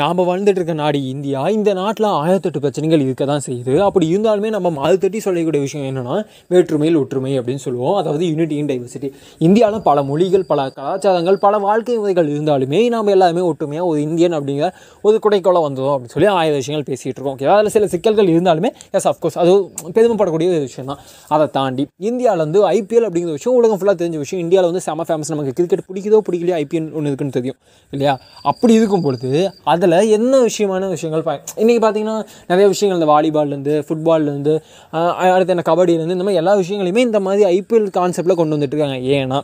நாம் வாழ்ந்துட்டு இருக்க நாடு இந்தியா இந்த நாட்டில் ஆயிரத்தெட்டு பிரச்சனைகள் இருக்க தான் செய்யுது. அப்படி இருந்தாலுமே நம்ம மாது தட்டி சொல்லக்கூடிய விஷயம் என்னென்னா வேற்றுமையில் ஒற்றுமை அப்படின்னு சொல்லுவோம். அதாவது யூனிட்டி இன் டைவர்சிட்டி இந்தியாவில் பல மொழிகள் பல கலாச்சாரங்கள் பல வாழ்க்கை முறைகள் இருந்தாலுமே நாம் எல்லாருமே ஒற்றுமையாக ஒரு இந்தியன் அப்படிங்கிற ஒரு குடைக்கோள வந்தோம் அப்படின்னு சொல்லி ஆயிரம் விஷயங்கள் பேசிகிட்டு இருக்கோம். ஓகே அதில் சில சிக்கல்கள் இருந்தாலுமே எஸ் அஃப்கோர்ஸ் அது பெருமைப்படக்கூடிய ஒரு விஷயம் தான் அதை தாண்டி இந்தியாவில் வந்து ஐபிஎல் அப்படிங்கிற விஷயம் உலகம் ஃபுல்லாக தெரிஞ்ச விஷயம். இந்தியாவில் வந்து செம ஃபேமஸ் நமக்கு கிரிக்கெட் பிடிக்குதோ பிடிக்கலையோ ஐபிஎல் ஒன்று இருக்குன்னு தெரியும். இல்லையா? அப்படி இருக்கும் பொழுது அதில் என்ன விஷயமான விஷயங்கள்? பா இன்றைக்கி பார்த்தீங்கன்னா நிறைய விஷயங்கள் இந்த வாலிபால்லேருந்து ஃபுட்பால்லேருந்து அடுத்து என்ன கபடியிலேருந்து இந்த மாதிரி எல்லா விஷயங்களையுமே இந்த மாதிரி ஐபிஎல் கான்செப்டில் கொண்டு வந்துட்டு இருக்காங்க. ஏன்னா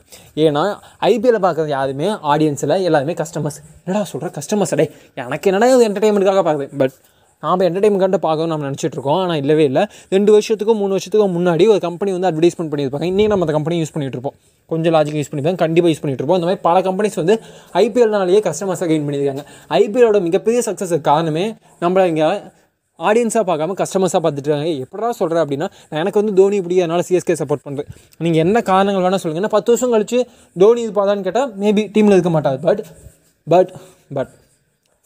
ஏன்னா ஐபிஎல்லை பார்க்குறது யாருமே ஆடியன்ஸில் எல்லாருமே கஸ்டமர்ஸ் என்னடா சொல்கிற கஸ்டமர்ஸ் அடே எனக்கு என்னடா இது என்டர்டைன்மெண்ட்டுக்காக பார்க்குது பட் நாம் என்டர்டைன்மெண்ட்டை பார்க்கணும் நம்ம நினச்சிட்ருக்கோம் ஆனால் இல்லவே இல்லை. ரெண்டு வருஷத்துக்கும் மூணு வருஷத்துக்கும் முன்னாடி ஒரு கம்பெனி வந்து அட்வர்டைஸ்மெண்ட் பண்ணியிருப்பாங்க. இன்றைக்கி நம்ம அந்த கம்பெனி யூஸ் பண்ணிட்டு இருப்போம் கொஞ்சம் லாஜிக் யூஸ் பண்ணியிருப்பாங்க. கண்டிப்பாக யூஸ் பண்ணிட்டு இருப்போம் இந்த மாதிரி பல கம்பெனிஸ் வந்து ஐபிஎல்னாலேயே கஸ்டமர்ஸை கெயின் பண்ணியிருக்காங்க. ஐபிஎலோட மிகப்பெரிய சக்ஸஸ் காரணமே நம்மளை இங்கே ஆடியன்ஸாக பார்க்காம கஸ்டமர்ஸாக பார்த்துட்டு இருக்காங்க எப்படா சொல்கிறேன் அப்படின்னா எனக்கு வந்து தோனி இப்படி அதனால் சிஎஸ்கே சப்போர்ட் பண்ணுறேன் நீங்கள் என்ன காரணங்கள் வேணால் சொல்லுங்கள் ஏன்னா பத்து வருஷம் கழிச்சு தோனி இது பார்த்தான்னு கேட்டால் மேபி டீமில் இருக்க மாட்டாது. பட் பட் பட்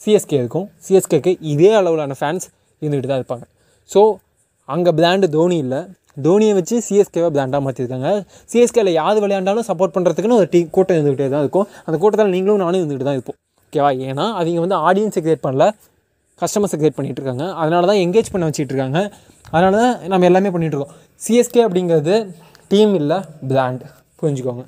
சிஎஸ்கே இருக்கும். சிஎஸ்கேக்கு இதே அளவிலான ஃபேன்ஸ் இருந்துகிட்டு தான் இருப்பாங்க. ஸோ அங்கே பிளாண்டு தோனி இல்லை. தோனியை வச்சு சிஎஸ்கேவை பிளாண்டாக மாற்றிருக்காங்க சிஎஸ்கேல யார் விளையாண்டாலும் சப்போர்ட் பண்ணுறதுக்குன்னு ஒரு டீ கூட்டம் இருந்துகிட்டே தான் இருக்கும். அந்த கூட்டத்தில் நீங்களும் நானும் இருந்துகிட்டு தான் இருப்போம். ஓகேவா ஏன்னா அவங்க வந்து ஆடியன்ஸை கிரியேட் பண்ணல. கஸ்டமர்ஸை கிரியேட் பண்ணிகிட்டு இருக்காங்க. அதனால தான் எங்கேஜ் பண்ண வச்சுட்டு இருக்காங்க. அதனால தான் நம்ம எல்லாமே பண்ணிகிட்டு இருக்கோம். சிஎஸ்கே அப்படிங்கிறது டீம் இல்லை பிளாண்ட் புரிஞ்சுக்கோங்க.